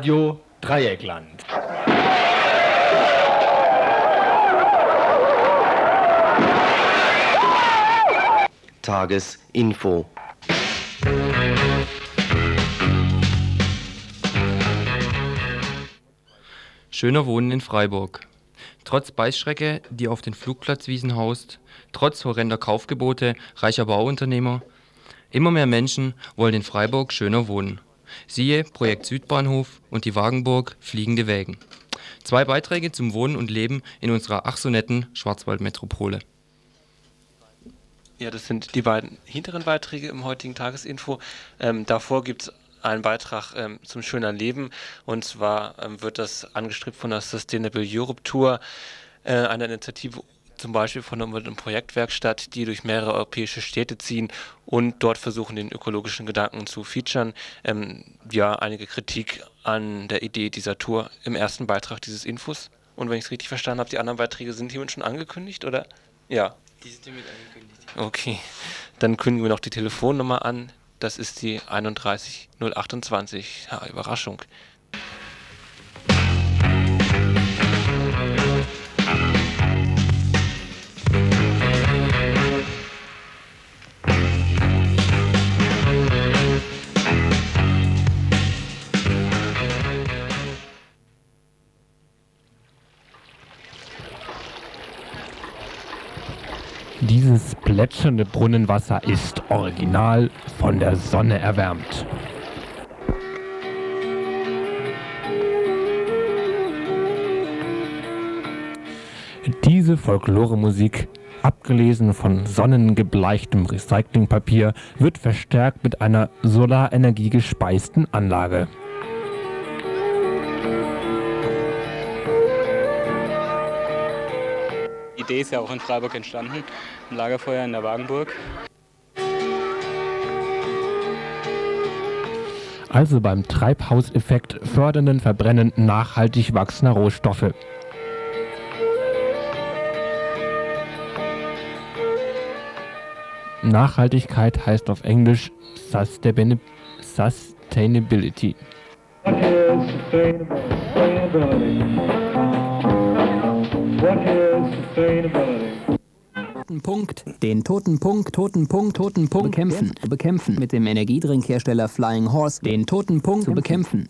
Radio Dreieckland. Tagesinfo. Schöner Wohnen in Freiburg. Trotz Beißschrecke, die auf den Flugplatzwiesen haust, trotz horrender Kaufgebote reicher Bauunternehmer, immer mehr Menschen wollen in Freiburg schöner wohnen. Siehe Projekt Südbahnhof und die Wagenburg Fliegende Wägen. Zwei Beiträge zum Wohnen und Leben in unserer ach so netten Schwarzwaldmetropole. Ja, das sind die beiden hinteren Beiträge im heutigen Tagesinfo. Ähm, davor gibt es einen Beitrag ähm, zum schöner Leben und zwar ähm, wird das angestrebt von der Sustainable Europe Tour, äh, einer Initiative zum Beispiel von einer Projektwerkstatt, die durch mehrere europäische Städte ziehen und dort versuchen, den ökologischen Gedanken zu featuren. Ähm, ja, einige Kritik an der Idee dieser Tour im ersten Beitrag dieses Infos. Und wenn ich es richtig verstanden habe, die anderen Beiträge sind hiermit schon angekündigt, oder? Ja. Die sind hiermit angekündigt. Okay, dann kündigen wir noch die Telefonnummer an. Das ist die 31028. Ja, Überraschung. Dieses plätschernde Brunnenwasser ist original von der Sonne erwärmt. Diese Folkloremusik, abgelesen von sonnengebleichtem Recyclingpapier, wird verstärkt mit einer Solarenergie gespeisten Anlage. Idee ist ja auch in Freiburg entstanden, ein Lagerfeuer in der Wagenburg. Also beim Treibhauseffekt fördernden Verbrennen nachhaltig wachsender Rohstoffe. Nachhaltigkeit heißt auf Englisch Sustain- Sustainability. Punkt, den toten Punkt, toten Punkt, toten Punkt bekämpfen, bekämpfen. Mit dem Energiedrinkhersteller Flying Horse, den toten Punkt zu bekämpfen.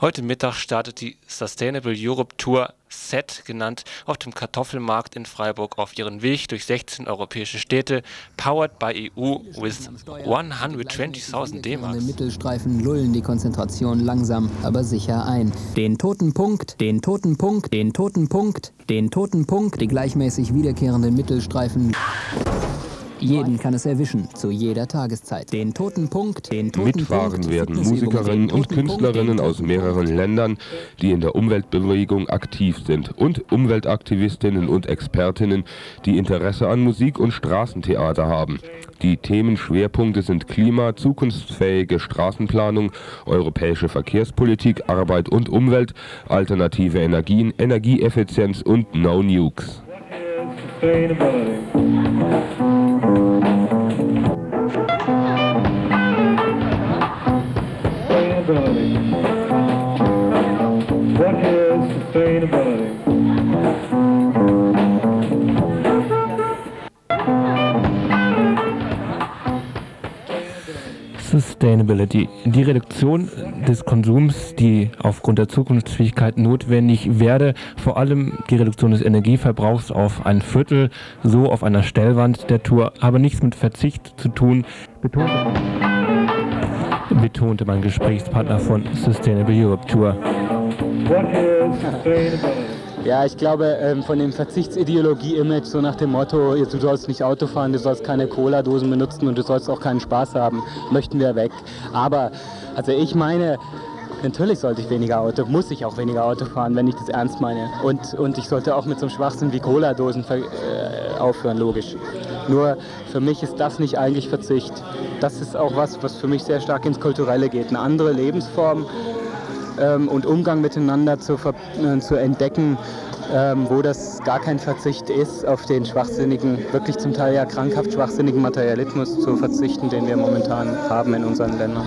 Heute Mittag startet die Sustainable Europe Tour SET genannt auf dem Kartoffelmarkt in Freiburg auf ihren Weg durch 16 europäische Städte, powered by EU with 120.000 D-Mark. Mittelstreifen lullen die Konzentration langsam, aber sicher ein. Den toten Punkt, den toten Punkt, den toten Punkt, den toten Punkt, die gleichmäßig wiederkehrenden Mittelstreifen. Jeden kann es erwischen, zu jeder Tageszeit. Den toten Punkt, den toten Mitfahren Punkt, werden Musikerinnen und Punkt, Künstlerinnen aus mehreren Ländern, die in der Umweltbewegung aktiv sind und Umweltaktivistinnen und Expertinnen, die Interesse an Musik und Straßentheater haben. Die Themenschwerpunkte sind Klima, zukunftsfähige Straßenplanung, europäische Verkehrspolitik, Arbeit und Umwelt, alternative Energien, Energieeffizienz und No Nukes. Sustainability. Sustainability. Die Reduktion des Konsums, die aufgrund der Zukunftsfähigkeit notwendig werde, vor allem die Reduktion des Energieverbrauchs auf ein Viertel, so auf einer Stellwand der Tour, habe nichts mit Verzicht zu tun, betonte, betonte mein Gesprächspartner von Sustainable Europe Tour. What is sustainability? Ja, ich glaube, ähm, von dem Verzichtsideologie-Image, so nach dem Motto, du sollst nicht Auto fahren, du sollst keine Cola-Dosen benutzen und du sollst auch keinen Spaß haben, möchten wir weg. Aber, also ich meine, natürlich sollte ich weniger Auto, muss ich auch weniger Auto fahren, wenn ich das ernst meine. Und, und ich sollte auch mit so einem Schwachsinn wie Cola-Dosen äh, aufhören, logisch. Nur für mich ist das nicht eigentlich Verzicht. Das ist auch was, was für mich sehr stark ins Kulturelle geht. Eine andere Lebensform ähm, und Umgang miteinander zu, äh, zu entdecken, ähm, wo das gar kein Verzicht ist, auf den schwachsinnigen, wirklich zum Teil ja krankhaft schwachsinnigen Materialismus zu verzichten, den wir momentan haben in unseren Ländern.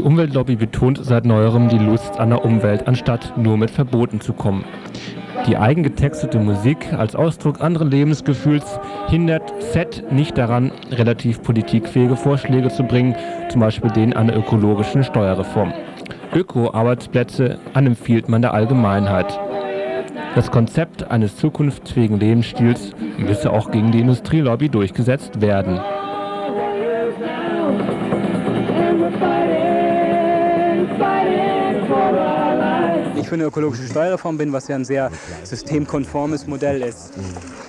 Die Umweltlobby betont seit neuerem die Lust an der Umwelt, anstatt nur mit Verboten zu kommen. Die eigengetextete Musik als Ausdruck anderen Lebensgefühls hindert Z nicht daran, relativ politikfähige Vorschläge zu bringen, zum Beispiel den einer ökologischen Steuerreform. Öko-Arbeitsplätze anempfiehlt man der Allgemeinheit. Das Konzept eines zukunftsfähigen Lebensstils müsse auch gegen die Industrielobby durchgesetzt werden. Für eine ökologische Steuerreform bin, was ja ein sehr systemkonformes Modell ist.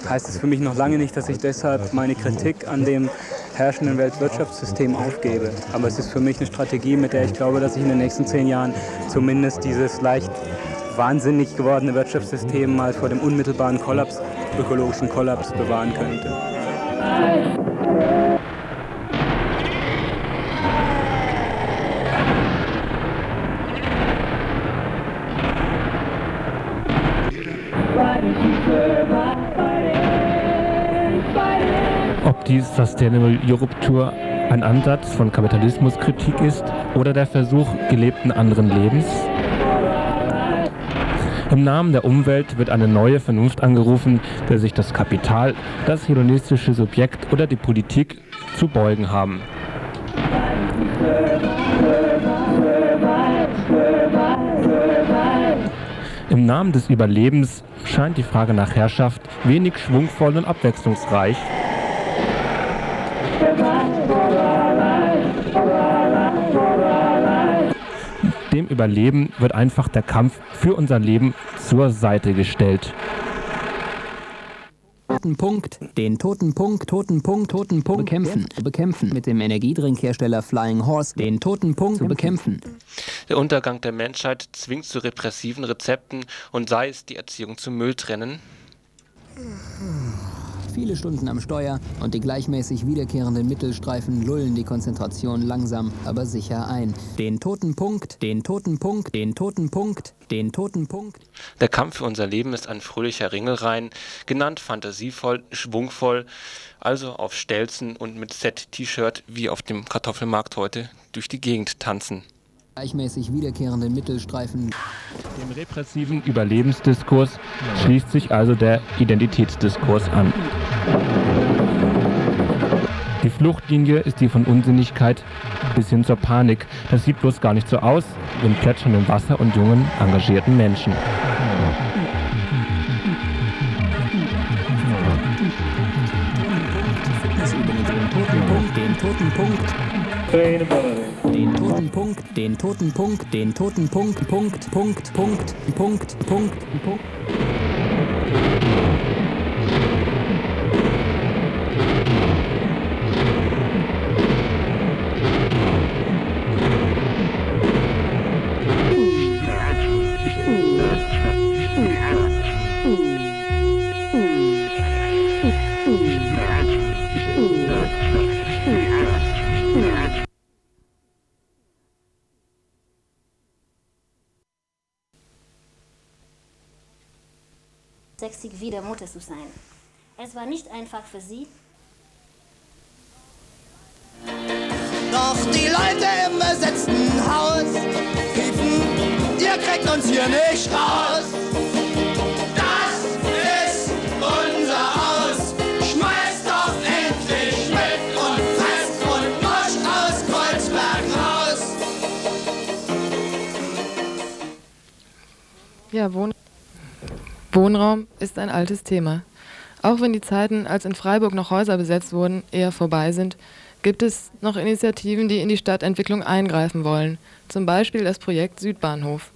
Heißt es für mich noch lange nicht, dass ich deshalb meine Kritik an dem herrschenden Weltwirtschaftssystem aufgebe. Aber es ist für mich eine Strategie, mit der ich glaube, dass ich in den nächsten zehn Jahren zumindest dieses leicht wahnsinnig gewordene Wirtschaftssystem mal vor dem unmittelbaren Kollaps, ökologischen Kollaps bewahren könnte. Ob die Sustainable Europe Tour ein Ansatz von Kapitalismuskritik ist oder der Versuch gelebten anderen Lebens? Im Namen der Umwelt wird eine neue Vernunft angerufen, der sich das Kapital, das hedonistische Subjekt oder die Politik zu beugen haben. Im Namen des Überlebens scheint die Frage nach Herrschaft wenig schwungvoll und abwechslungsreich. Dem Überleben wird einfach der Kampf für unser Leben zur Seite gestellt. Toten Punkt, den toten Punkt, toten Punkt, toten Punkt bekämpfen, bekämpfen. Mit dem Energiedrinkhersteller Flying Horse den toten Punkt zu bekämpfen. Der Untergang der Menschheit zwingt zu repressiven Rezepten und sei es die Erziehung zum Mülltrennen. Viele Stunden am Steuer und die gleichmäßig wiederkehrenden Mittelstreifen lullen die Konzentration langsam, aber sicher ein. Den toten Punkt, den toten Punkt, den toten Punkt, den toten Punkt. Der Kampf für unser Leben ist ein fröhlicher Ringelreihen, genannt fantasievoll, schwungvoll, also auf Stelzen und mit Set-T-Shirt wie auf dem Kartoffelmarkt heute durch die Gegend tanzen. Gleichmäßig wiederkehrenden Mittelstreifen Dem repressiven Überlebensdiskurs schließt sich also der Identitätsdiskurs an. Die Fluchtlinie ist die von Unsinnigkeit bis hin zur Panik. Das sieht bloß gar nicht so aus, im plätschernden Wasser und jungen, engagierten Menschen. Den toten Punkt, den toten Punkt, den toten Punkt, den toten Punkt, Punkt, Punkt, Punkt, Punkt, Punkt, Punkt. Wieder Mutter zu sein. Es war nicht einfach für sie, Doch die Leute im besetzten Haus riefen, ihr kriegt uns hier nicht raus. Das ist unser Haus. Schmeißt doch endlich mit und fest und musch aus Kreuzberg raus. Ja, Wohn Wohnraum ist ein altes Thema. Auch wenn die Zeiten, als in Freiburg noch Häuser besetzt wurden, eher vorbei sind, gibt es noch Initiativen, die in die Stadtentwicklung eingreifen wollen. Zum Beispiel das Projekt Südbahnhof.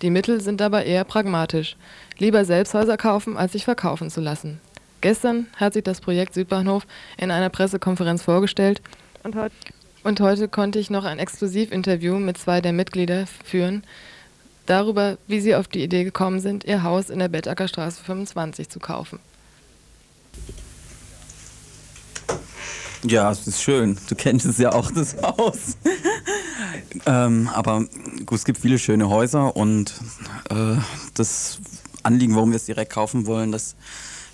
Die Mittel sind dabei eher pragmatisch. Lieber selbst Häuser kaufen, als sich verkaufen zu lassen. Gestern hat sich das Projekt Südbahnhof in einer Pressekonferenz vorgestellt und, heut und heute konnte ich noch ein Exklusivinterview mit zwei der Mitglieder führen, darüber, wie sie auf die Idee gekommen sind, ihr Haus in der Bettackerstraße 25 zu kaufen. Ja, es ist schön. Du kennst es ja auch, das Haus. ähm, aber gut, es gibt viele schöne Häuser und äh, das Anliegen, warum wir es direkt kaufen wollen, das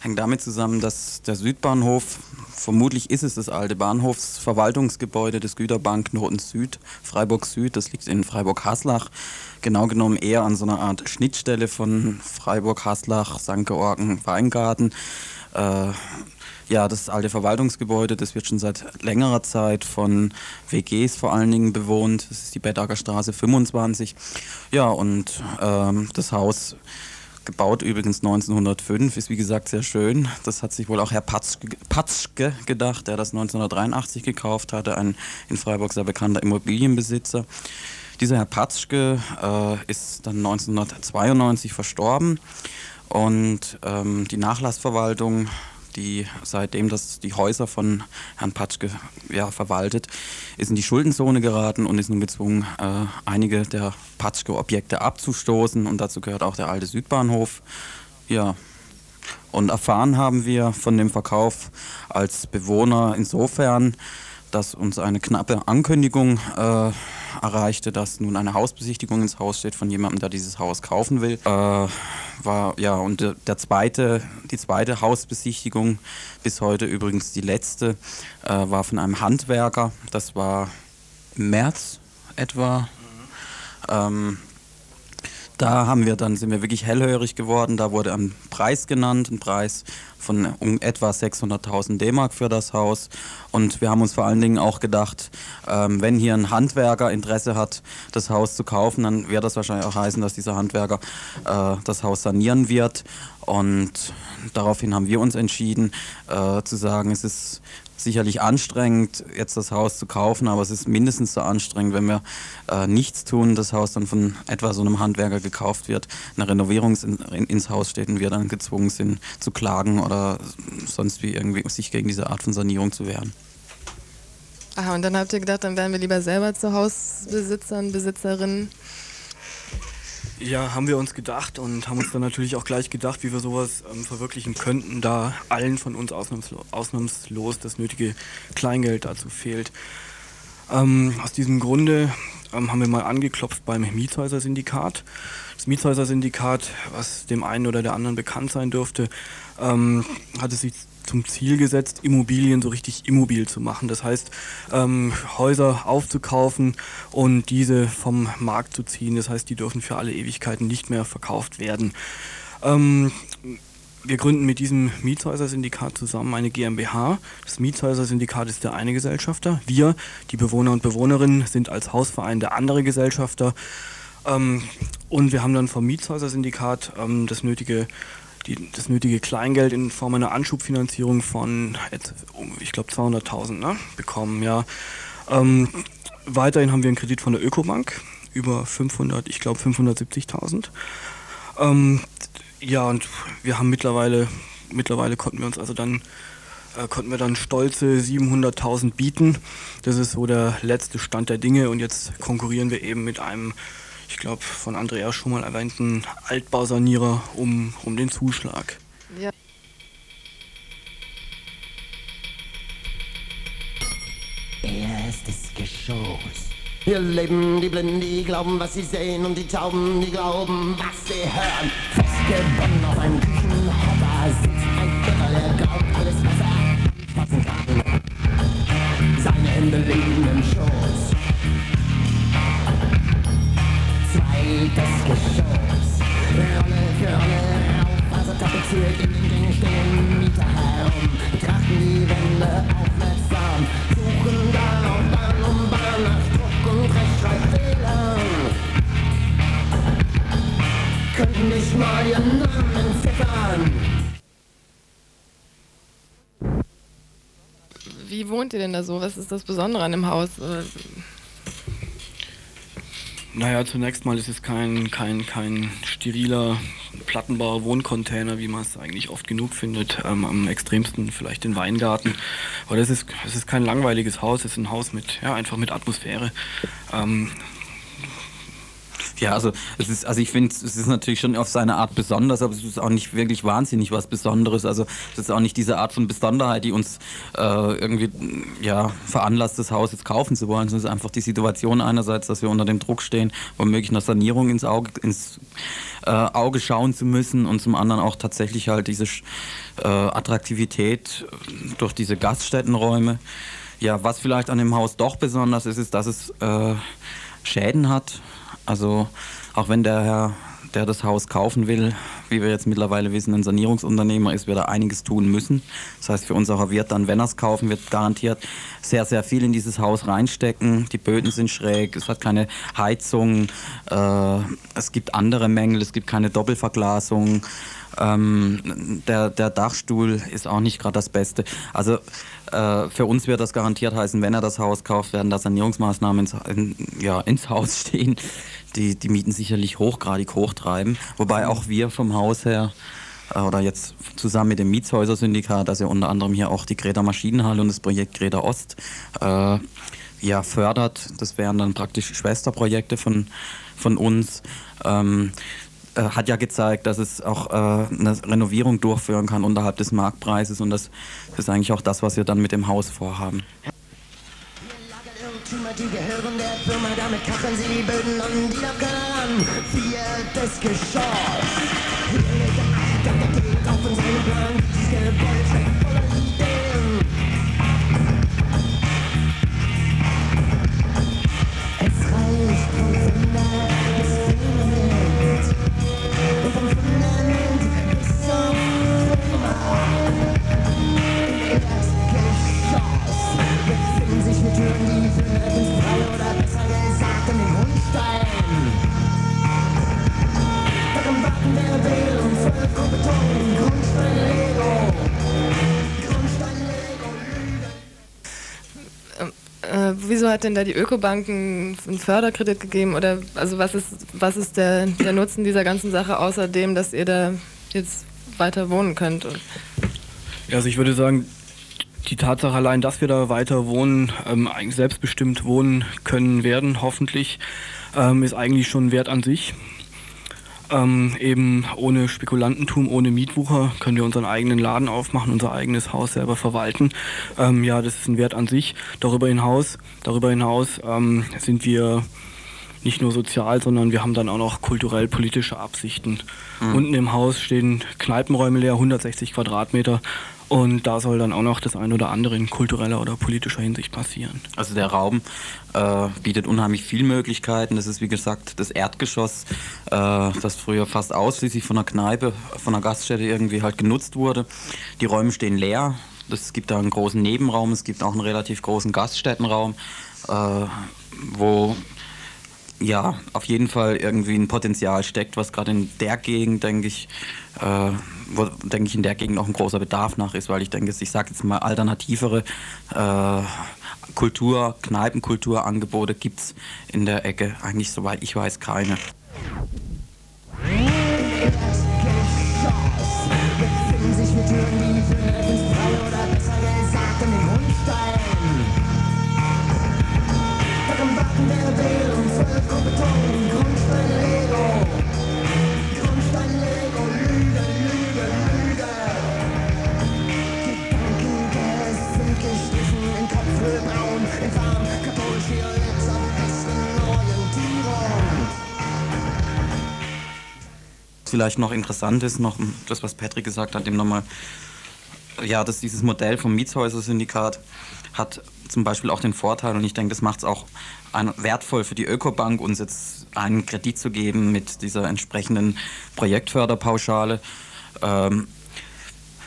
hängt damit zusammen, dass der Südbahnhof vermutlich ist es das alte Bahnhofsverwaltungsgebäude des Güterbankknoten Süd, Freiburg Süd. Das liegt in Freiburg-Haslach. Genau genommen eher an so einer Art Schnittstelle von Freiburg-Haslach, St. Georgen, Weingarten. Äh, ja, das alte Verwaltungsgebäude, das wird schon seit längerer Zeit von WGs vor allen Dingen bewohnt. Das ist die Bettager Straße 25. Ja, und ähm, das Haus gebaut übrigens 1905, ist wie gesagt sehr schön. Das hat sich wohl auch Herr Patschke, Patschke gedacht, der das 1983 gekauft hatte, ein in Freiburg sehr bekannter Immobilienbesitzer. Dieser Herr Patschke äh, ist dann 1992 verstorben und ähm, die Nachlassverwaltung die seitdem das die Häuser von Herrn Patschke ja, verwaltet, ist in die Schuldenzone geraten und ist nun gezwungen, äh, einige der Patschke-Objekte abzustoßen. Und dazu gehört auch der alte Südbahnhof. Ja. Und erfahren haben wir von dem Verkauf als Bewohner insofern, dass uns eine knappe Ankündigung äh, erreichte, dass nun eine Hausbesichtigung ins Haus steht von jemandem, der dieses Haus kaufen will. Äh, war ja und der zweite, die zweite Hausbesichtigung bis heute übrigens die letzte äh, war von einem Handwerker. Das war im März etwa. Mhm. Ähm, da haben wir dann sind wir wirklich hellhörig geworden. Da wurde ein Preis genannt, ein Preis von um etwa 600.000 D-Mark für das Haus. Und wir haben uns vor allen Dingen auch gedacht, ähm, wenn hier ein Handwerker Interesse hat, das Haus zu kaufen, dann wird das wahrscheinlich auch heißen, dass dieser Handwerker äh, das Haus sanieren wird. Und daraufhin haben wir uns entschieden äh, zu sagen, es ist sicherlich anstrengend, jetzt das Haus zu kaufen, aber es ist mindestens so anstrengend, wenn wir äh, nichts tun, das Haus dann von etwa so einem Handwerker gekauft wird, eine Renovierung in, in, ins Haus steht und wir dann gezwungen sind zu klagen oder sonst wie irgendwie sich gegen diese Art von Sanierung zu wehren. Aha, und dann habt ihr gedacht, dann wären wir lieber selber zu Hausbesitzern, Besitzerinnen. Ja, haben wir uns gedacht und haben uns dann natürlich auch gleich gedacht, wie wir sowas ähm, verwirklichen könnten, da allen von uns ausnahmslos, ausnahmslos das nötige Kleingeld dazu fehlt. Ähm, aus diesem Grunde ähm, haben wir mal angeklopft beim Mietshäuser-Syndikat. Das Mietshäuser-Syndikat, was dem einen oder der anderen bekannt sein dürfte, ähm, hatte sich zum Ziel gesetzt, Immobilien so richtig immobil zu machen. Das heißt, ähm, Häuser aufzukaufen und diese vom Markt zu ziehen. Das heißt, die dürfen für alle Ewigkeiten nicht mehr verkauft werden. Ähm, wir gründen mit diesem Mietshäuser-Syndikat zusammen eine GmbH. Das Mietshäuser-Syndikat ist der eine Gesellschafter. Wir, die Bewohner und Bewohnerinnen, sind als Hausverein der andere Gesellschafter. Ähm, und wir haben dann vom Mietshäuser-Syndikat ähm, das nötige die, das nötige Kleingeld in Form einer Anschubfinanzierung von, ich glaube, 200.000 ne, bekommen. Ja. Ähm, weiterhin haben wir einen Kredit von der Ökobank über 500, ich glaube 570.000. Ähm, ja, und wir haben mittlerweile, mittlerweile konnten wir uns also dann äh, konnten wir dann stolze 700.000 bieten. Das ist so der letzte Stand der Dinge und jetzt konkurrieren wir eben mit einem ich glaube, von Andrea schon mal erwähnten Altbausanierer um, um den Zuschlag. Ja. Erstes Geschoss. Hier leben die Blinden, die glauben, was sie sehen, und die Tauben, die glauben, was sie hören. Festgebunden auf einem Küchenhopper sitzt ein Irrer, der glaubt, alles, was er fassen kann. Seine Hände liegen zweites Geschoss. Rolle für Rolle auf, also tapeziert in den stehen Mieter herum, betrachten die Wände aufmerksam, suchen da und Bahn um Bahn nach Druck und Rechtschreibfehlern. Könnten nicht mal ihren Namen entziffern. Wie wohnt ihr denn da so? Was ist das Besondere an dem Haus? Naja, zunächst mal ist es kein, kein, kein steriler Plattenbauer Wohncontainer, wie man es eigentlich oft genug findet. Ähm, am extremsten vielleicht den Weingarten. Aber das ist, es ist kein langweiliges Haus, es ist ein Haus mit, ja, einfach mit Atmosphäre. Ähm, Ja, also es ist, also ich finde, es ist natürlich schon auf seine Art besonders, aber es ist auch nicht wirklich wahnsinnig was Besonderes. Also es ist auch nicht diese Art von Besonderheit, die uns äh, irgendwie ja, veranlasst, das Haus jetzt kaufen zu wollen. Es ist einfach die Situation einerseits, dass wir unter dem Druck stehen, womöglich einer Sanierung ins Auge, ins äh, Auge schauen zu müssen und zum anderen auch tatsächlich halt diese äh, Attraktivität durch diese Gaststättenräume. Ja, was vielleicht an dem Haus doch besonders ist, ist, dass es äh, Schäden hat. Also auch wenn der Herr, der das Haus kaufen will, wie wir jetzt mittlerweile wissen, ein Sanierungsunternehmer ist, wird er einiges tun müssen. Das heißt, für unserer Wirt dann, wenn er es kaufen wird, garantiert sehr, sehr viel in dieses Haus reinstecken. Die Böden sind schräg, es hat keine Heizung, äh, es gibt andere Mängel, es gibt keine Doppelverglasung. Ähm, der, der Dachstuhl ist auch nicht gerade das Beste. Also äh, für uns wird das garantiert heißen, wenn er das Haus kauft, werden da Sanierungsmaßnahmen ins, in, ja, ins Haus stehen, die die Mieten sicherlich hochgradig hochtreiben. Wobei auch wir vom Haus her äh, oder jetzt zusammen mit dem Mietshäuser-Syndikat, also unter anderem hier auch die Greta Maschinenhalle und das Projekt Greta Ost, äh, ja, fördert. Das wären dann praktisch Schwesterprojekte von, von uns. Ähm, äh, hat ja gezeigt, dass es auch äh, eine Renovierung durchführen kann unterhalb des Marktpreises und das ist eigentlich auch das, was wir dann mit dem Haus vorhaben. Die gehören der Firma, damit kacheln sie die Böden an, die darf keiner ran. Viertes Geschoss. Hier liegt ein Architekt, der geht auf in Plan. Dieses Gebäude wieso hat denn da die Ökobank einen Förderkredit gegeben? Oder also was ist, was ist der, der Nutzen dieser ganzen Sache, außer dem, dass ihr da jetzt weiter wohnen könnt? Ja, also ich würde sagen, die Tatsache allein, dass wir da weiter wohnen, ähm, selbstbestimmt wohnen können werden, hoffentlich, ähm, ist eigentlich schon Wert an sich. Ähm, eben ohne Spekulantentum, ohne Mietwucher können wir unseren eigenen Laden aufmachen, unser eigenes Haus selber verwalten. Ähm, ja, das ist ein Wert an sich. Darüber hinaus, darüber hinaus ähm, sind wir nicht nur sozial, sondern wir haben dann auch noch kulturell-politische Absichten. Mhm. Unten im Haus stehen Kneipenräume leer, 160 Quadratmeter. Und da soll dann auch noch das ein oder andere in kultureller oder politischer Hinsicht passieren. Also der Raum äh, bietet unheimlich viele Möglichkeiten. Das ist wie gesagt das Erdgeschoss, äh, das früher fast ausschließlich von einer Kneipe, von einer Gaststätte irgendwie halt genutzt wurde. Die Räume stehen leer. Es gibt da einen großen Nebenraum, es gibt auch einen relativ großen Gaststättenraum, äh, wo ja, auf jeden Fall irgendwie ein Potenzial steckt, was gerade in der Gegend, denke ich, äh, wo, denke ich, in der Gegend auch ein großer Bedarf nach ist, weil ich denke, ich sage jetzt mal, alternativere äh, Kultur, Kneipenkulturangebote gibt es in der Ecke eigentlich, soweit ich weiß, keine. Vielleicht noch interessant ist, noch das, was Patrick gesagt hat, dem nochmal, ja, dass dieses Modell vom Mietshäuser-Syndikat hat zum Beispiel auch den Vorteil, und ich denke, das macht es auch wertvoll für die Ökobank, uns jetzt einen Kredit zu geben mit dieser entsprechenden Projektförderpauschale. Ähm,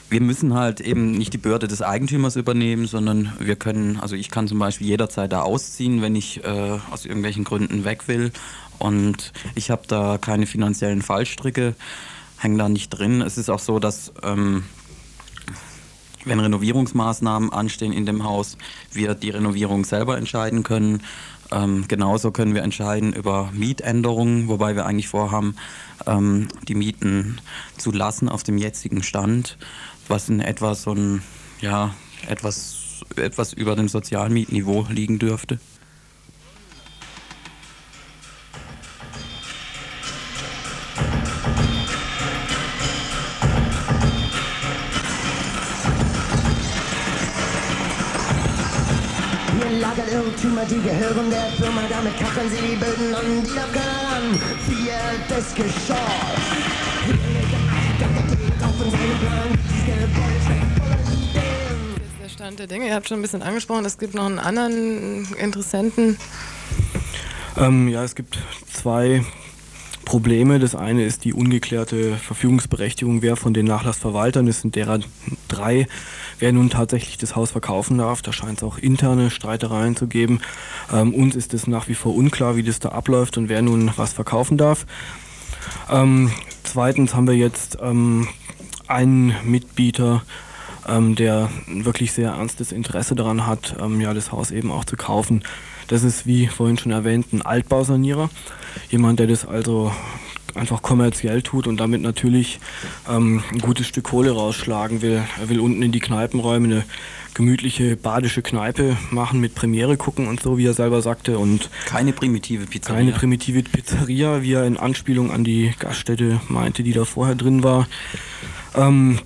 wir müssen halt eben nicht die Bürde des Eigentümers übernehmen, sondern wir können, also ich kann zum Beispiel jederzeit da ausziehen, wenn ich äh, aus irgendwelchen Gründen weg will. Und ich habe da keine finanziellen Fallstricke, hänge da nicht drin. Es ist auch so, dass ähm, wenn Renovierungsmaßnahmen anstehen in dem Haus, wir die Renovierung selber entscheiden können. Ähm, genauso können wir entscheiden über Mietänderungen, wobei wir eigentlich vorhaben, ähm, die Mieten zu lassen auf dem jetzigen Stand, was in etwas so ein, ja, etwas, etwas über dem Sozialmietniveau liegen dürfte. Eigentümer, die gehören der Firma, damit kacheln sie die Böden an, die darf keiner ran. Viertes Geschoss. Hier liegt ein Alter, der geht auf in seinen Plan. Stand der Dinge. Ihr habt schon ein bisschen angesprochen, es gibt noch einen anderen Interessenten. Ähm, ja, es gibt zwei Probleme. Das eine ist die ungeklärte Verfügungsberechtigung, wer von den Nachlassverwaltern, es sind derer drei, wer nun tatsächlich das Haus verkaufen darf. Da scheint es auch interne Streitereien zu geben. Ähm, uns ist es nach wie vor unklar, wie das da abläuft und wer nun was verkaufen darf. Ähm, zweitens haben wir jetzt ähm, einen Mitbieter, ähm, der wirklich sehr ernstes Interesse daran hat, ähm, ja, das Haus eben auch zu kaufen. Das ist, wie vorhin schon erwähnt, ein Altbausanierer. Jemand, der das also einfach kommerziell tut und damit natürlich ähm, ein gutes Stück Kohle rausschlagen will. Er will unten in die Kneipenräume eine gemütliche badische Kneipe machen mit Premiere gucken und so, wie er selber sagte. Und keine primitive Pizzeria. Keine primitive Pizzeria, wie er in Anspielung an die Gaststätte meinte, die da vorher drin war. Ähm,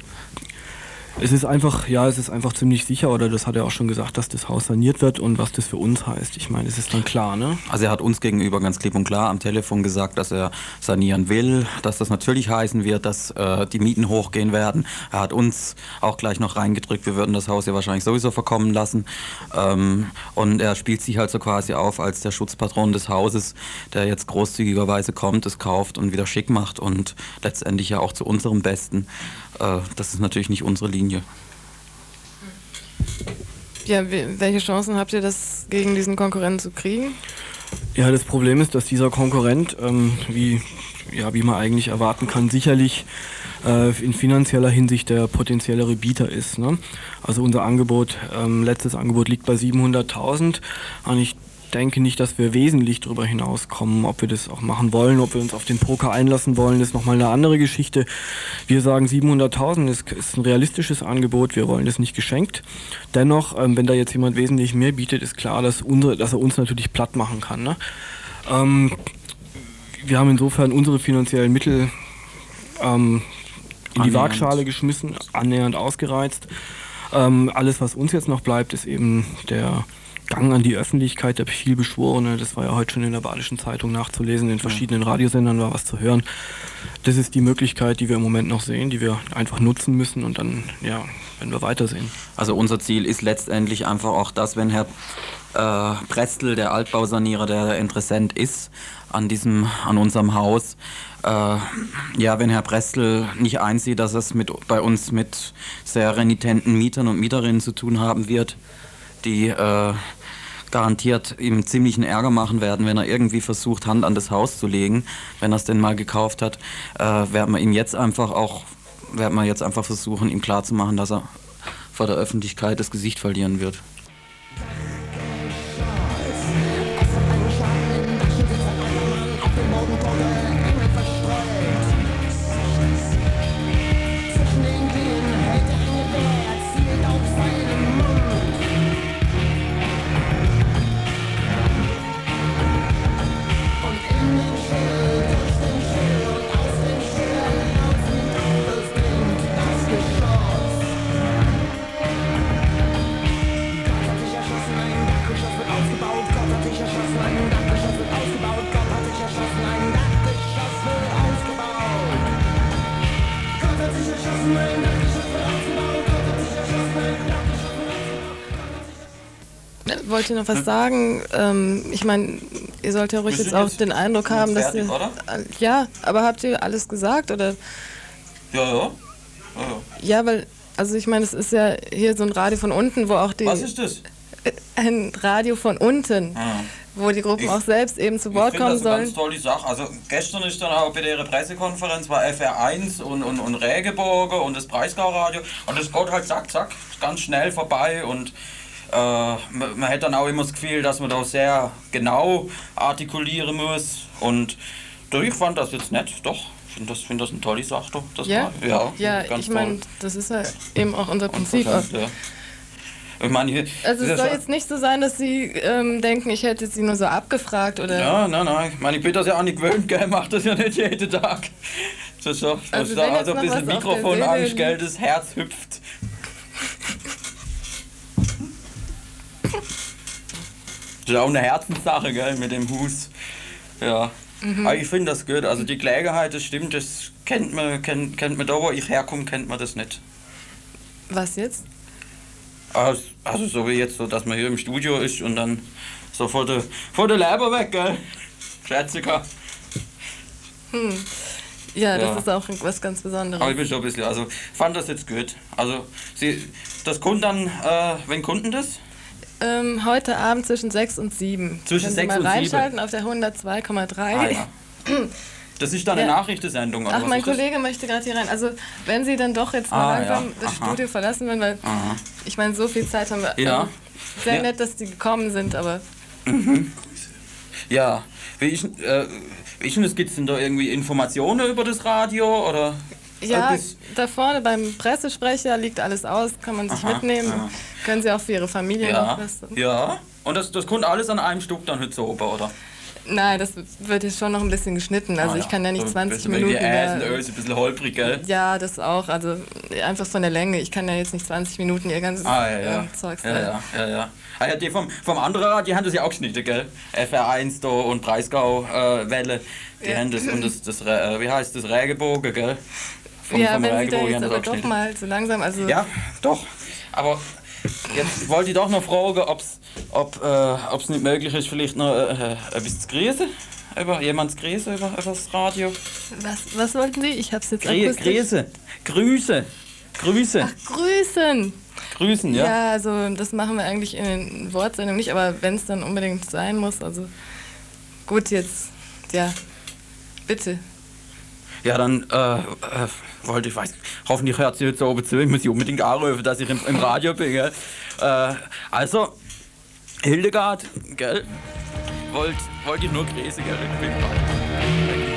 es ist einfach, ja, es ist einfach ziemlich sicher, oder das hat er auch schon gesagt, dass das Haus saniert wird und was das für uns heißt. Ich meine, es ist dann klar, ne? Also er hat uns gegenüber ganz klipp und klar am Telefon gesagt, dass er sanieren will, dass das natürlich heißen wird, dass äh, die Mieten hochgehen werden. Er hat uns auch gleich noch reingedrückt, wir würden das Haus ja wahrscheinlich sowieso verkommen lassen. Ähm, und er spielt sich halt so quasi auf als der Schutzpatron des Hauses, der jetzt großzügigerweise kommt, es kauft und wieder schick macht und letztendlich ja auch zu unserem Besten. Äh, das ist natürlich nicht unsere Linie. Ja, welche Chancen habt ihr, das gegen diesen Konkurrenten zu kriegen? Ja, das Problem ist, dass dieser Konkurrent, ähm, wie, ja, wie man eigentlich erwarten kann, sicherlich äh, in finanzieller Hinsicht der potenziellere Bieter ist. Ne? Also unser Angebot, ähm, letztes Angebot liegt bei 700.000 und ich denke nicht, dass wir wesentlich darüber hinauskommen. Ob wir das auch machen wollen, ob wir uns auf den Poker einlassen wollen, ist nochmal eine andere Geschichte. Wir sagen 700.000 ist, ist, ein realistisches Angebot, wir wollen das nicht geschenkt. Dennoch, ähm, wenn da jetzt jemand wesentlich mehr bietet, ist klar, dass, unsere, dass er uns natürlich platt machen kann. Ne? Ähm, wir haben insofern unsere finanziellen Mittel ähm, in die Waagschale geschmissen, annähernd ausgereizt. Ähm, alles, was uns jetzt noch bleibt, ist eben der Gang an die Öffentlichkeit, der vielbeschworene, das war ja heute schon in der Badischen Zeitung nachzulesen, in verschiedenen Radiosendern war was zu hören. Das ist die Möglichkeit, die wir im Moment noch sehen, die wir einfach nutzen müssen und dann, ja, werden wir weitersehen. Also unser Ziel ist letztendlich einfach auch das, wenn Herr äh, Prestel, der Altbausanierer, der Interessent ist an diesem, an unserem Haus, ja, wenn Herr Prestel nicht einsieht, dass es mit, bei uns mit sehr renitenten Mietern und Mieterinnen zu tun haben wird, die äh, garantiert ihm ziemlichen Ärger machen werden, wenn er irgendwie versucht, Hand an das Haus zu legen, wenn er es denn mal gekauft hat, äh, werden wir ihm jetzt einfach auch, werden wir jetzt einfach versuchen, ihm klarzumachen, dass er vor der Öffentlichkeit das Gesicht verlieren wird. Wollt ihr noch was sagen? Ähm, ich meine, ihr sollt ja ruhig jetzt auch den Eindruck haben, dass fertig, ihr. oder? Ja, aber habt ihr alles gesagt oder? Ja, ja. ja, ja. Ja, weil, also ich meine, es ist ja hier so ein Radio von unten, wo auch die. Was ist das? Ein Radio von unten, Ah. wo die Gruppen Ich- auch selbst eben zu Wort kommen das eine sollen. ganz tolle Sache. Also gestern ist dann auch bei der Pressekonferenz war FR1 und, und, und Rägeburger und das Breisgau-Radio und das geht halt zack, zack, ganz schnell vorbei und äh, man, man hat dann auch immer das Gefühl, dass man da sehr genau artikulieren muss und doch, ich fand das jetzt nett, doch. Ich finde das, find das eine tolle Sache. doch, Das Ja, war, ja, ja ganz ich meine, das ist ja eben auch unser Prinzip. Ja. Ich meine, Also es das soll ist- jetzt nicht so sein, dass Sie ähm, denken, ich hätte Sie nur so abgefragt oder. Ja, nein, nein. Ich meine, ich bin das ja auch nicht gewöhnt, gell? Ich mach das ja nicht jeden Tag. Das ist so, das Also ist wenn da jetzt also ein bisschen Mikrofonangst, gell? Das Herz hüpft. Das ist auch eine Herzenssache, gell, mit dem Hus. Ja. Mhm. Aber ich finde das gut. Also die Gelegenheit, das stimmt, das kennt man, kennt, kennt man da, wo ich herkomme, kennt man das nicht. Was jetzt? Also, also so wie jetzt, so dass man hier im Studio ist und dann so vor der, vor der Leber weg, gell? Schätziger. Hm. Ja, das Ja. ist auch was ganz Besonderes. Aber ich bin schon ein bisschen, also fand das jetzt gut. Also sie, das kommt dann, äh, wenn Kunden das? Ähm, heute Abend zwischen 6 und 7. Zwischen Können 6 Sie mal und 7? reinschalten auf der 102,3. Ah, ja. Das ist dann eine Ja. Nachrichtensendung, Ach, mein ist das? Kollege möchte gerade hier rein. Also, wenn Sie dann doch jetzt mal Ah, langsam ja. das. Studio verlassen würden, weil Aha. ich meine, so viel Zeit haben wir. Ja. Ähm, sehr nett, dass die gekommen sind, aber Mhm. Ja, wie ist, äh, wie das? Gibt es denn da irgendwie Informationen über das Radio oder? Ja, etwas? da vorne beim Pressesprecher liegt alles aus, kann man sich Aha, mitnehmen. ja. Können Sie auch für Ihre Familie Ja, noch was. ja. Und das, das kommt alles an einem Stück dann heute so oben, oder? Nein, das wird jetzt schon noch ein bisschen geschnitten. Also, Ah, ich kann ja nicht So ein 20 bisschen Minuten. Wie Äsen, mehr- Öse, ein bisschen holprig, gell? Ja, das auch. Also einfach von der Länge. Ich kann ja jetzt nicht 20 Minuten ihr ganzes Ah, ja, ja. ähm, Zeugs ja, ja, ja, ja. Ah, ja, die vom, vom anderen Radio, die haben das ja auch geschnitten, gell? FR1 da und Breisgau äh, Welle, die Ja. haben das und das, das äh, wie heißt das, Regenbogen, gell? Vom, ja, vom wenn Sie da jetzt aber doch mal so langsam, also Ja, doch. Aber jetzt wollte ich doch noch fragen, ob's, ob es nicht möglich ist, vielleicht noch äh, äh, etwas zu grüßen. Über jemand zu grüßen über, über das Radio. was, was wollten Sie? Ich hab's jetzt Grü akustisch. Grüße. Grüße. Grüße. Grüßen! Grüßen, ja? Ja, also das machen wir eigentlich in den Wortsendungen nicht, aber wenn es dann unbedingt sein muss, also gut jetzt, ja, bitte. Ja, dann äh, äh, wollte ich, weiß, hoffentlich hört sie jetzt so oben zu. Ich muss sie unbedingt anrufen, dass ich im, im Radio bin. Gell? Äh, also, Hildegard, gell? Wollte wollt ich nur grüßen, gell? Ich bin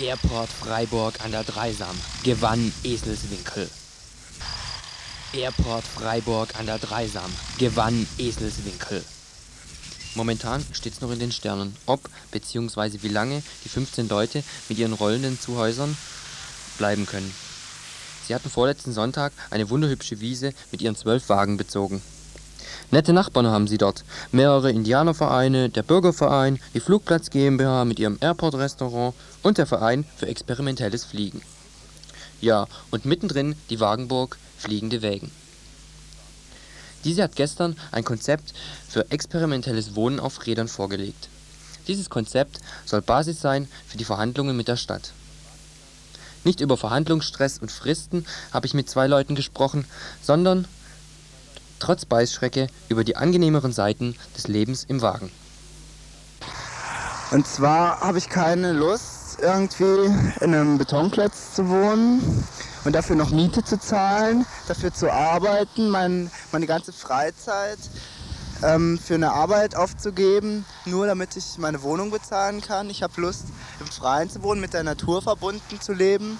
Airport Freiburg an der Dreisam gewann Eselswinkel. Airport Freiburg an der Dreisam gewann Eselswinkel. Momentan steht's noch in den Sternen, ob bzw. wie lange die 15 Leute mit ihren rollenden Zuhäusern bleiben können. Sie hatten vorletzten Sonntag eine wunderhübsche Wiese mit ihren zwölf Wagen bezogen. Nette Nachbarn haben sie dort. Mehrere Indianervereine, der Bürgerverein, die Flugplatz GmbH mit ihrem Airport-Restaurant und der Verein für experimentelles Fliegen. Ja, und mittendrin die Wagenburg Fliegende Wägen. Diese hat gestern ein Konzept für experimentelles Wohnen auf Rädern vorgelegt. Dieses Konzept soll Basis sein für die Verhandlungen mit der Stadt. Nicht über Verhandlungsstress und Fristen habe ich mit zwei Leuten gesprochen, sondern trotz Beißschrecke über die angenehmeren Seiten des Lebens im Wagen. Und zwar habe ich keine Lust, irgendwie in einem Betonklotz zu wohnen und dafür noch Miete zu zahlen, dafür zu arbeiten, mein, meine ganze Freizeit ähm, für eine Arbeit aufzugeben, nur damit ich meine Wohnung bezahlen kann. Ich habe Lust, im Freien zu wohnen, mit der Natur verbunden zu leben.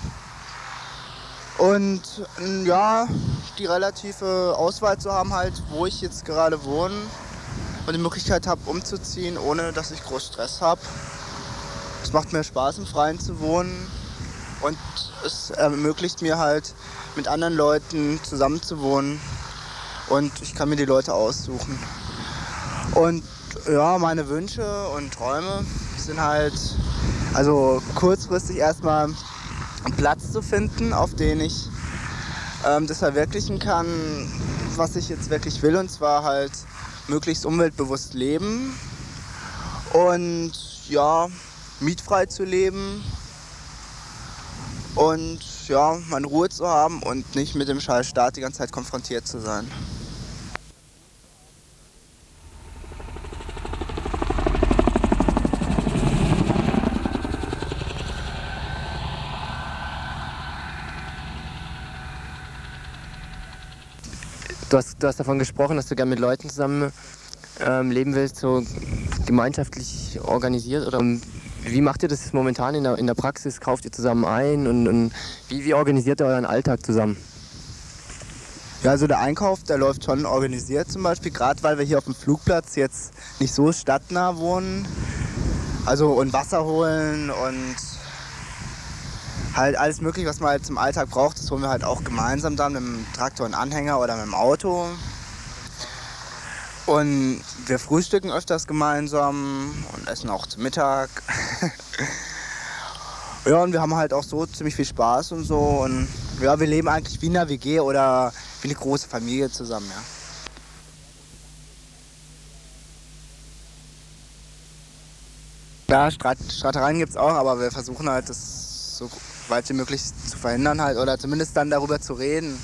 Und ja, die relative Auswahl zu haben, halt, wo ich jetzt gerade wohne und die Möglichkeit habe, umzuziehen, ohne dass ich groß Stress habe. Es macht mir Spaß, im Freien zu wohnen und es ermöglicht mir halt, mit anderen Leuten zusammenzuwohnen und ich kann mir die Leute aussuchen. Und ja, meine Wünsche und Träume sind halt, also kurzfristig erstmal einen Platz zu finden, auf den ich ähm, das verwirklichen kann, was ich jetzt wirklich will, und zwar halt möglichst umweltbewusst leben und ja, mietfrei zu leben und ja, meine Ruhe zu haben und nicht mit dem scheiß die ganze Zeit konfrontiert zu sein. Du hast, du hast davon gesprochen, dass du gerne mit Leuten zusammen ähm, leben willst, so gemeinschaftlich organisiert. Oder wie macht ihr das momentan in der, in der Praxis? Kauft ihr zusammen ein und, und wie, wie organisiert ihr euren Alltag zusammen? Ja, also der Einkauf, der läuft schon organisiert zum Beispiel, gerade weil wir hier auf dem Flugplatz jetzt nicht so stadtnah wohnen. Also und Wasser holen und halt alles mögliche, was man halt zum Alltag braucht, das holen wir halt auch gemeinsam dann mit dem Traktor und Anhänger oder mit dem Auto. Und wir frühstücken öfters gemeinsam und essen auch zu Mittag. ja, und wir haben halt auch so ziemlich viel Spaß und so. Und ja, wir leben eigentlich wie in einer WG oder wie eine große Familie zusammen, ja. Streit, Streitereien gibt es auch, aber wir versuchen halt, das so weit wie möglich zu verhindern halt oder zumindest dann darüber zu reden,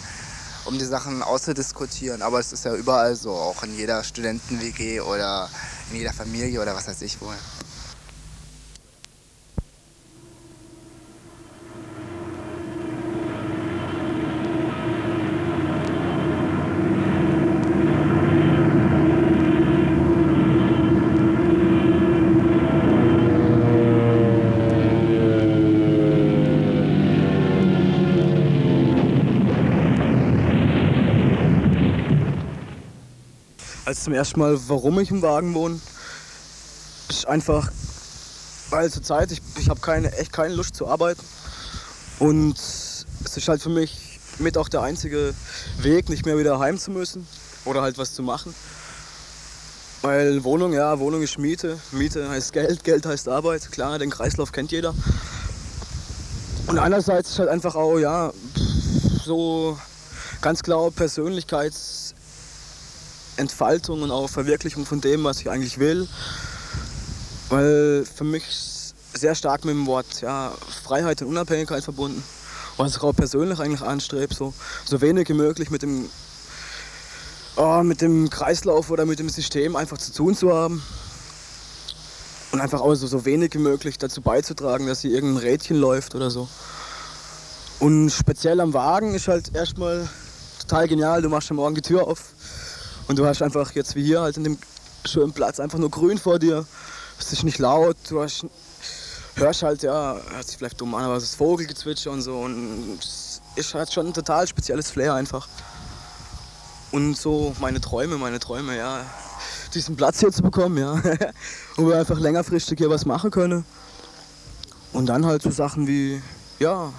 um die Sachen auszudiskutieren. Aber es ist ja überall so, auch in jeder Studenten-WG oder in jeder Familie oder was weiß ich wohl. Zum ersten Mal, warum ich im Wagen wohne, ist einfach, weil zur Zeit, ich, ich habe keine, echt keine Lust zu arbeiten. Und es ist halt für mich mit auch der einzige Weg, nicht mehr wieder heim zu müssen oder halt was zu machen. Weil Wohnung, ja, Wohnung ist Miete, Miete heißt Geld, Geld heißt Arbeit, klar, den Kreislauf kennt jeder. Und einerseits ist halt einfach auch, ja, so ganz klar Persönlichkeitsentfaltung und auch Verwirklichung von dem, was ich eigentlich will. Weil für mich sehr stark mit dem Wort ja, Freiheit und Unabhängigkeit verbunden. Was ich auch persönlich eigentlich anstrebe, so, so wenig wie möglich mit dem, oh, mit dem Kreislauf oder mit dem System einfach zu tun zu haben. Und einfach auch so, so wenig wie möglich dazu beizutragen, dass hier irgendein Rädchen läuft oder so. Und speziell am Wagen ist halt erstmal total genial. Du machst am Morgen die Tür auf und du hast einfach jetzt wie hier halt in dem schönen Platz einfach nur grün vor dir. Es ist nicht laut, du hast hörst halt, ja, hört sich vielleicht dumm an, aber das Vogelgezwitscher und so und es ist halt schon ein total spezielles Flair einfach. Und so meine Träume, meine Träume, ja, diesen Platz hier zu bekommen, ja, wo wir einfach längerfristig hier was machen können. Und dann halt so Sachen wie, ja,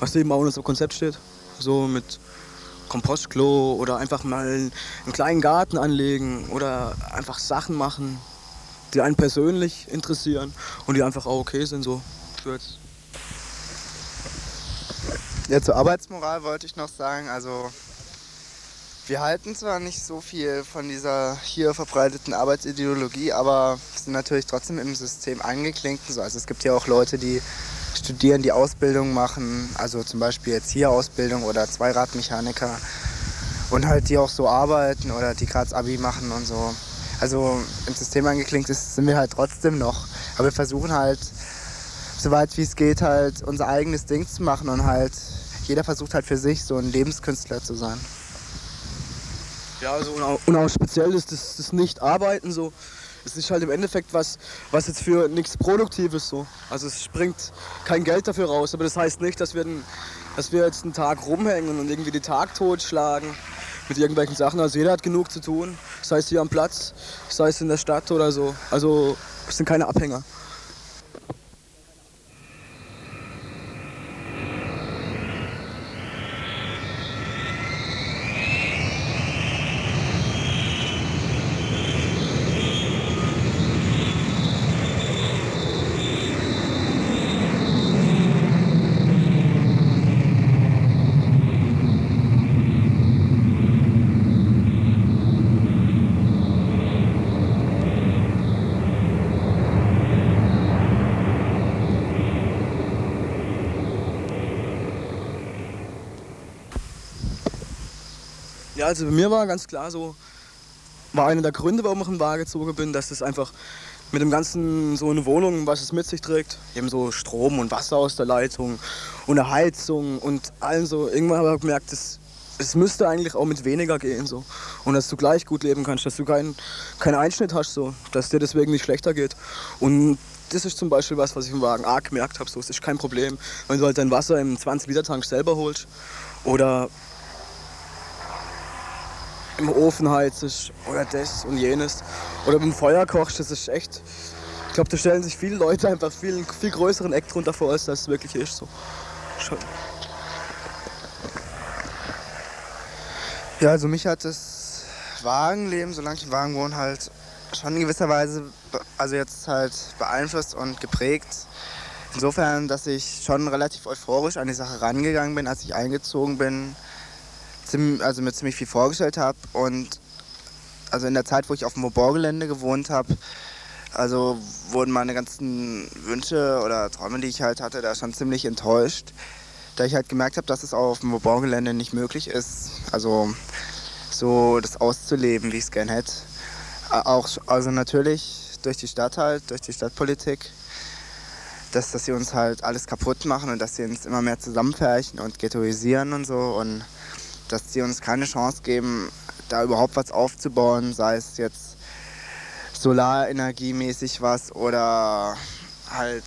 was eben auch in unserem Konzept steht, so mit Kompostklo oder einfach mal einen kleinen Garten anlegen oder einfach Sachen machen, die einen persönlich interessieren und die einfach auch okay sind so für jetzt. Ja, zur Arbeitsmoral wollte ich noch sagen, also wir halten zwar nicht so viel von dieser hier verbreiteten Arbeitsideologie, aber sind natürlich trotzdem im System eingeklinkt. So. Also es gibt ja auch Leute, die studieren, die Ausbildung machen, also zum Beispiel jetzt hier Ausbildung oder Zweiradmechaniker und halt die auch so arbeiten oder die gerade Abi machen und so. Also im System eingeklinkt ist, sind wir halt trotzdem noch. Aber wir versuchen halt, soweit wie es geht, halt unser eigenes Ding zu machen und halt jeder versucht halt für sich so ein Lebenskünstler zu sein. Ja, also und auch, und auch speziell ist das, das Nicht-Arbeiten so. Es ist halt im Endeffekt was, was jetzt für nichts Produktives so. Also es springt kein Geld dafür raus, aber das heißt nicht, dass wir, den, dass wir jetzt einen Tag rumhängen und irgendwie den Tag totschlagen mit irgendwelchen Sachen. Also jeder hat genug zu tun, sei es hier am Platz, sei es in der Stadt oder so. Also es sind keine Abhänger. Ja, also bei mir war ganz klar so, war einer der Gründe, warum ich in Waage gezogen bin, dass das einfach mit dem Ganzen so eine Wohnung, was es mit sich trägt, eben so Strom und Wasser aus der Leitung und eine Heizung und allem so. Irgendwann habe ich gemerkt, es, es müsste eigentlich auch mit weniger gehen so. Und dass du gleich gut leben kannst, dass du keinen keinen Einschnitt hast, so, dass dir deswegen nicht schlechter geht. Und das ist zum Beispiel was, was ich im Wagen arg gemerkt habe. So, es ist kein Problem, wenn du halt dein Wasser im 20-Liter-Tank selber holst oder im Ofen heizt oder das und jenes oder beim Feuer kochst, das ist echt. Ich glaube, da stellen sich viele Leute einfach viel, viel größeren Eck drunter vor, als das wirklich ist. So. Schon. Ja, also mich hat das Wagenleben, solange ich im Wagen wohne, halt schon in gewisser Weise, also jetzt halt beeinflusst und geprägt. Insofern, dass ich schon relativ euphorisch an die Sache rangegangen bin, als ich eingezogen bin, also mir ziemlich viel vorgestellt habe und also in der Zeit, wo ich auf dem Moborgelände gewohnt habe, also wurden meine ganzen Wünsche oder Träume, die ich halt hatte, da schon ziemlich enttäuscht, da ich halt gemerkt habe, dass es auch auf dem Moborgelände nicht möglich ist, also so das auszuleben, wie ich es gern hätte. Auch, also natürlich durch die Stadt halt, durch die Stadtpolitik, dass, dass sie uns halt alles kaputt machen und dass sie uns immer mehr zusammenfärchen und ghettoisieren und so und dass sie uns keine Chance geben, da überhaupt was aufzubauen, sei es jetzt solarenergiemäßig was oder halt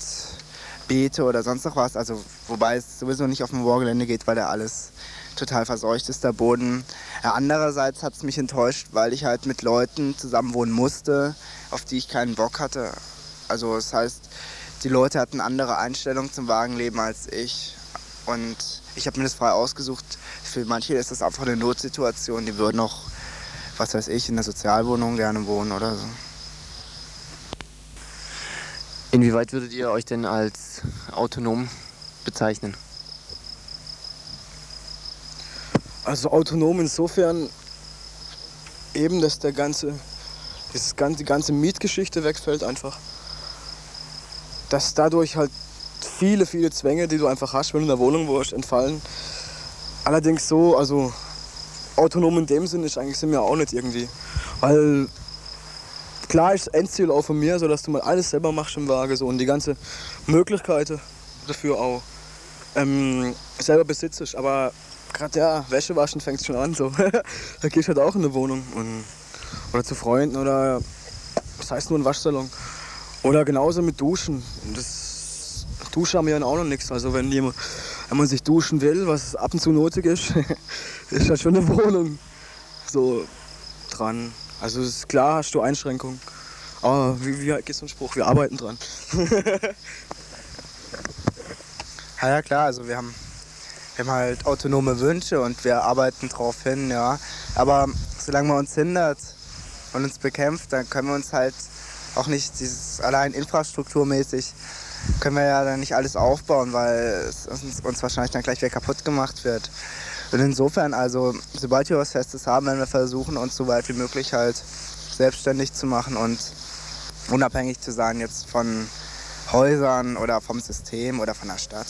Beete oder sonst noch was. Also wobei es sowieso nicht auf dem Moorgelände geht, weil da alles total verseucht ist, der Boden. Andererseits hat es mich enttäuscht, weil ich halt mit Leuten zusammen wohnen musste, auf die ich keinen Bock hatte. Also das heißt, die Leute hatten andere Einstellungen zum Wagenleben als ich. Und ich habe mir das frei ausgesucht. Für manche ist das einfach eine Notsituation. Die würden auch, was weiß ich, in der Sozialwohnung gerne wohnen oder so. Inwieweit würdet ihr euch denn als autonom bezeichnen? Also autonom insofern eben, dass der ganze, dieses ganze, die ganze Mietgeschichte wegfällt einfach. Dass dadurch halt viele, viele Zwänge, die du einfach hast, wenn du in der Wohnung wohnst, entfallen. Allerdings so, also autonom in dem Sinne ist eigentlich sind wir auch nicht irgendwie. Weil klar ist das Endziel auch von mir, so dass du mal alles selber machst im Wagen so und die ganze Möglichkeiten dafür auch ähm, selber besitzt. Aber gerade ja, Wäsche waschen fängt schon an so. da gehst du halt auch in eine Wohnung und, oder zu Freunden oder das heißt nur ein Waschsalon. Oder genauso mit Duschen. Das Duschen haben wir ja auch noch nichts. Also wenn, jemand, wenn man sich duschen will, was ab und zu nötig ist, ist das schon eine Wohnung so dran. Also ist klar, hast du Einschränkungen. Aber wie, wie geht so ein Spruch? Wir arbeiten dran. Ja, ja klar, also wir haben, wir haben halt autonome Wünsche und wir arbeiten drauf hin, ja. Aber solange man uns hindert und uns bekämpft, dann können wir uns halt auch nicht dieses allein infrastrukturmäßig können wir ja dann nicht alles aufbauen, weil es uns, uns wahrscheinlich dann gleich wieder kaputt gemacht wird. Und insofern, also sobald wir was Festes haben, werden wir versuchen, uns so weit wie möglich halt selbstständig zu machen und unabhängig zu sein jetzt von Häusern oder vom System oder von der Stadt.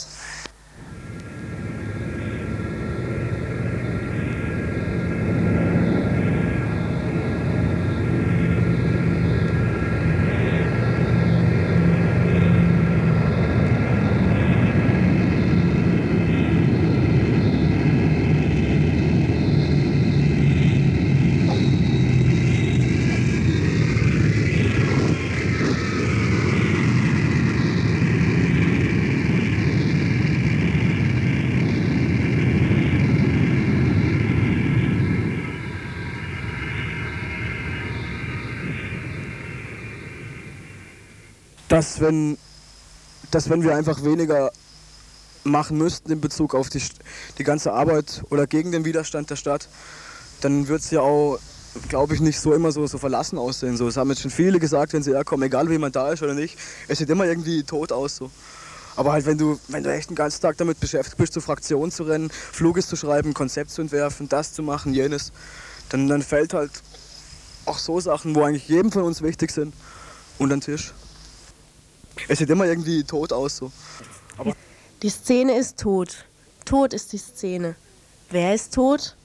Dass wenn, dass wenn wir einfach weniger machen müssten in Bezug auf die, die ganze Arbeit oder gegen den Widerstand der Stadt, dann wird es ja auch, glaube ich, nicht so immer so, so verlassen aussehen. So, das haben jetzt schon viele gesagt, wenn sie herkommen, egal wie man da ist oder nicht, es sieht immer irgendwie tot aus. So. Aber halt, wenn du, wenn du echt den ganzen Tag damit beschäftigt bist, zur Fraktion zu rennen, Fluges zu schreiben, Konzept zu entwerfen, das zu machen, jenes, dann, dann fällt halt auch so Sachen, wo eigentlich jedem von uns wichtig sind, unter den Tisch. Es sieht immer irgendwie tot aus so. Aber die Szene ist tot. Tot ist die Szene. Wer ist tot?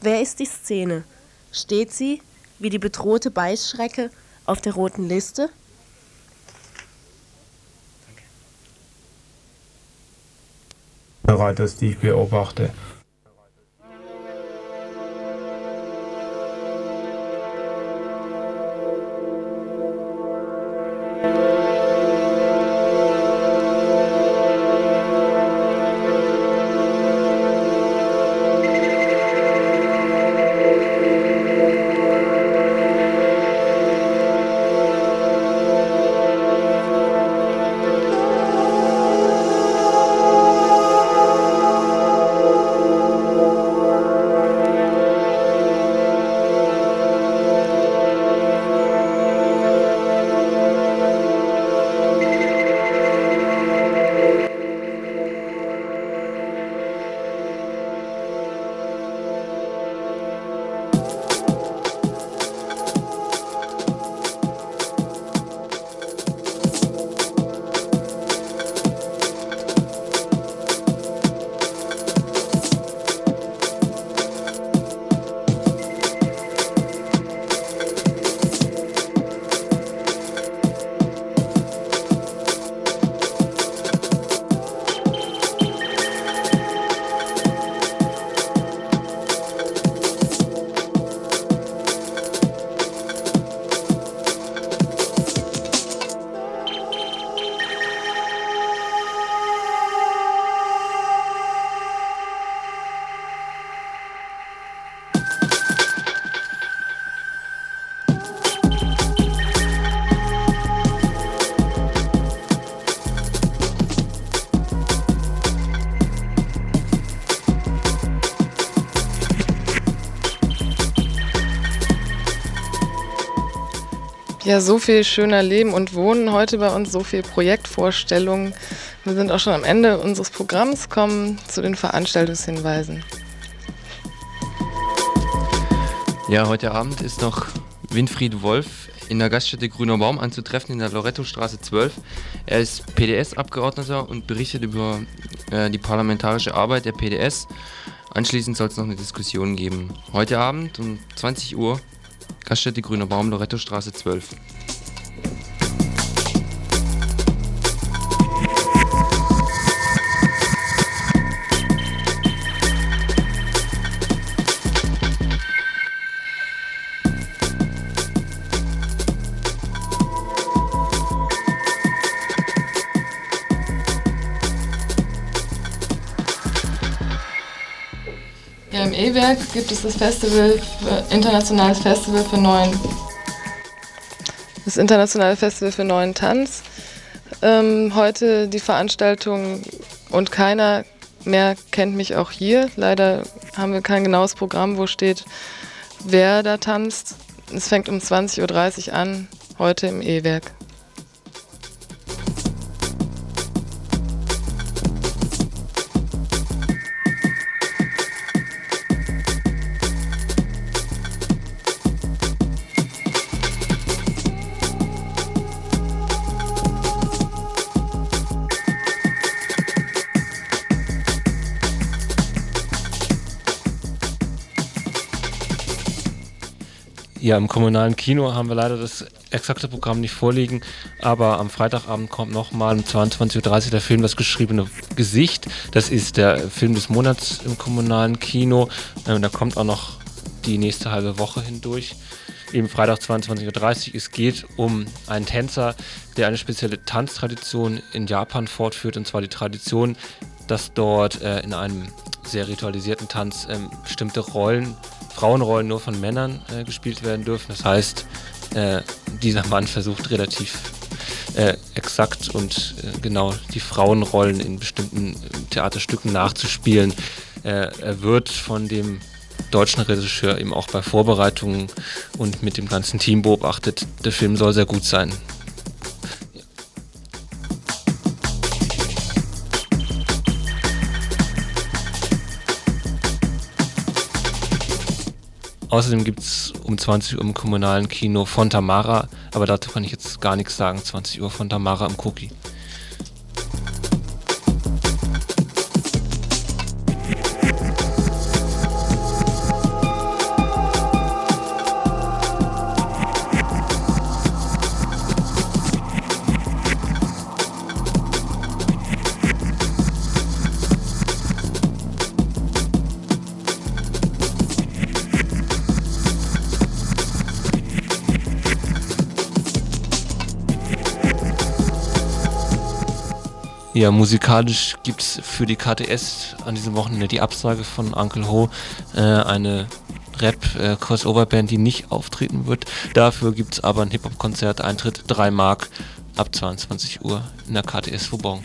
Wer ist die Szene? Steht sie, wie die bedrohte Beißschrecke, auf der roten Liste? Reiters, die ich beobachte. Ja, so viel schöner Leben und Wohnen heute bei uns, so viel Projektvorstellungen. Wir sind auch schon am Ende unseres Programms, kommen zu den Veranstaltungshinweisen. Ja, heute Abend ist noch Winfried Wolf in der Gaststätte Grüner Baum anzutreffen in der Lorettostraße 12. Er ist PDS-Abgeordneter und berichtet über äh, die parlamentarische Arbeit der PDS. Anschließend soll es noch eine Diskussion geben. Heute Abend um 20 Uhr Gaststätte Grüner Baum, Lorettostraße 12. E-Werk gibt es das Festival, internationales Festival für neuen, das internationale Festival für neuen Tanz. Ähm, heute die Veranstaltung und keiner mehr kennt mich auch hier. Leider haben wir kein genaues Programm, wo steht, wer da tanzt. Es fängt um 20.30 Uhr an, heute im E-Werk. Ja, im kommunalen Kino haben wir leider das exakte Programm nicht vorliegen, aber am Freitagabend kommt nochmal um 22.30 Uhr der Film Das geschriebene Gesicht. Das ist der Film des Monats im kommunalen Kino. Ähm, da kommt auch noch die nächste halbe Woche hindurch. Eben Freitag 22.30 Uhr. Es geht um einen Tänzer, der eine spezielle Tanztradition in Japan fortführt, und zwar die Tradition, dass dort äh, in einem sehr ritualisierten Tanz ähm, bestimmte Rollen Frauenrollen nur von Männern äh, gespielt werden dürfen. Das heißt, äh, dieser Mann versucht relativ äh, exakt und äh, genau die Frauenrollen in bestimmten Theaterstücken nachzuspielen. Äh, er wird von dem deutschen Regisseur eben auch bei Vorbereitungen und mit dem ganzen Team beobachtet. Der Film soll sehr gut sein. Außerdem gibt es um 20 Uhr im kommunalen Kino Fontamara, aber dazu kann ich jetzt gar nichts sagen. 20 Uhr Fontamara im Cookie. Ja, musikalisch gibt es für die KTS an diesem Wochenende die Absage von Uncle Ho, äh, eine Rap-Crossover-Band, die nicht auftreten wird. Dafür gibt es aber ein Hip-Hop-Konzert, Eintritt 3 Mark ab 22 Uhr in der KTS Vauban.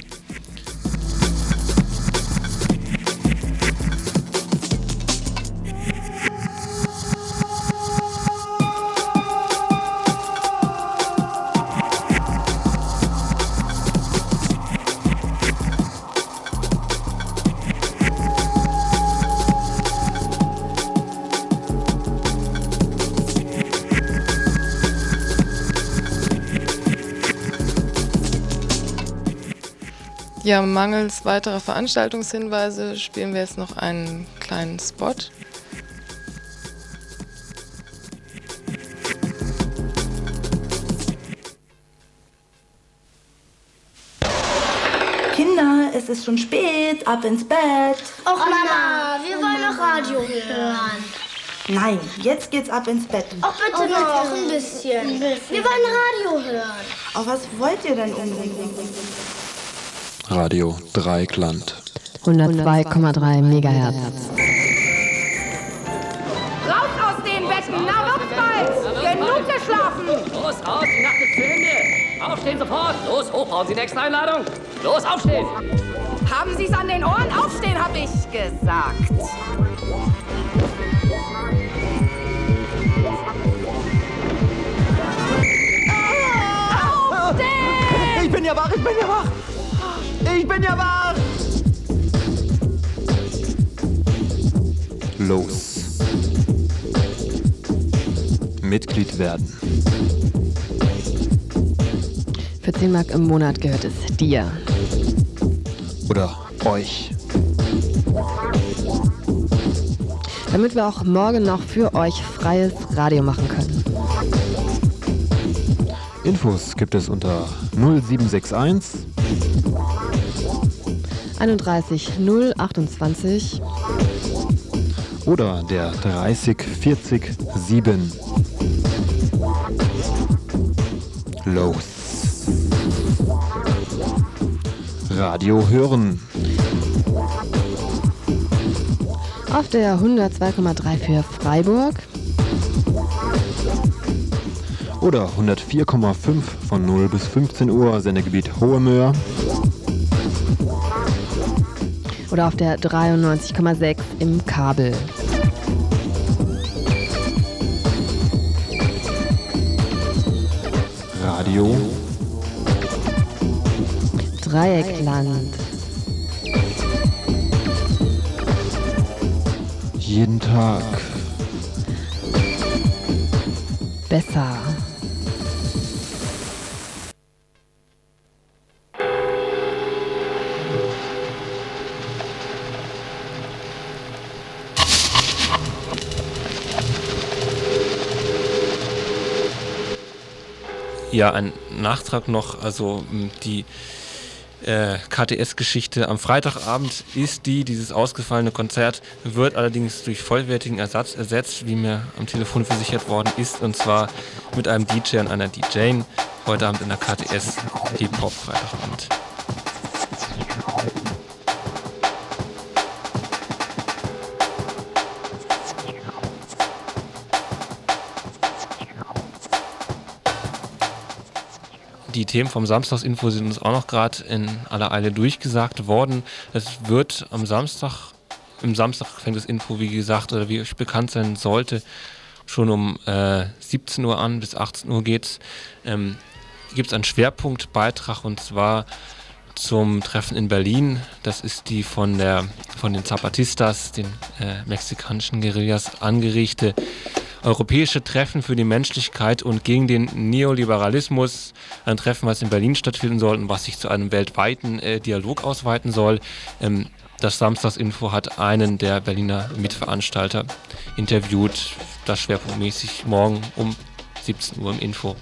Ja, mangels weiterer Veranstaltungshinweise spielen wir jetzt noch einen kleinen Spot. Kinder, es ist schon spät, ab ins Bett. Och Mama, wir wollen noch Radio hören. Nein, jetzt geht's ab ins Bett. Ach bitte noch ein bisschen. Wir wollen Radio hören. Auf was wollt ihr denn unbedingt? Radio Dreikland. 102,3 Megahertz. Raus aus den Betten, na Luftball! Genug geschlafen! Los, raus, die Nacht ist zu Ende! Aufstehen sofort! Los, hoch, brauchen Sie eine extra Einladung? Los, aufstehen! Haben Sie es an den Ohren? Aufstehen, hab ich gesagt. Ich bin ja wach, ich bin ja wach! Ich bin ja wach! Los. Mitglied werden. Für 10 Mark im Monat gehört es dir. Oder euch. Damit wir auch morgen noch für euch freies Radio machen können. Infos gibt es unter 0761 31 028 oder der 30 40 7. Los. Radio hören. Auf der 102,3 für Freiburg. Oder 104,5 von 0 bis 15 Uhr, Sendegebiet Hohe Möhr. Oder auf der 93,6 im Kabel. Radio. Dreieckland. Jeden Tag. Ja, ein Nachtrag noch, also die äh, KTS-Geschichte am Freitagabend ist die, dieses ausgefallene Konzert wird allerdings durch vollwertigen Ersatz ersetzt, wie mir am Telefon versichert worden ist, und zwar mit einem DJ und einer DJ heute Abend in der KTS Hip-Hop Freitagabend. Die Themen vom Samstagsinfo sind uns auch noch gerade in aller Eile durchgesagt worden. Es wird am Samstag, im Samstag fängt das Info, wie gesagt, oder wie euch bekannt sein sollte, schon um äh, 17 Uhr an, bis 18 Uhr geht's. Ähm, gibt es einen Schwerpunktbeitrag und zwar zum Treffen in Berlin. Das ist die von, der, von den Zapatistas, den äh, mexikanischen Guerillas, angerichtete Europäische Treffen für die Menschlichkeit und gegen den Neoliberalismus. Ein Treffen, was in Berlin stattfinden soll und was sich zu einem weltweiten äh, Dialog ausweiten soll. Ähm, das Samstagsinfo hat einen der Berliner Mitveranstalter interviewt. Das schwerpunktmäßig morgen um 17 Uhr im Info.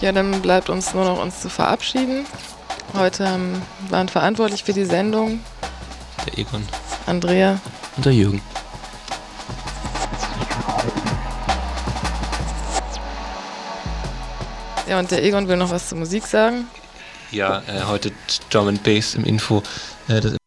Ja, dann bleibt uns nur noch uns zu verabschieden. Heute ähm, waren verantwortlich für die Sendung Der Egon Andrea. und der Jürgen. Ja, und der Egon will noch was zur Musik sagen. Ja, äh, heute Drum and Bass im Info. Äh, das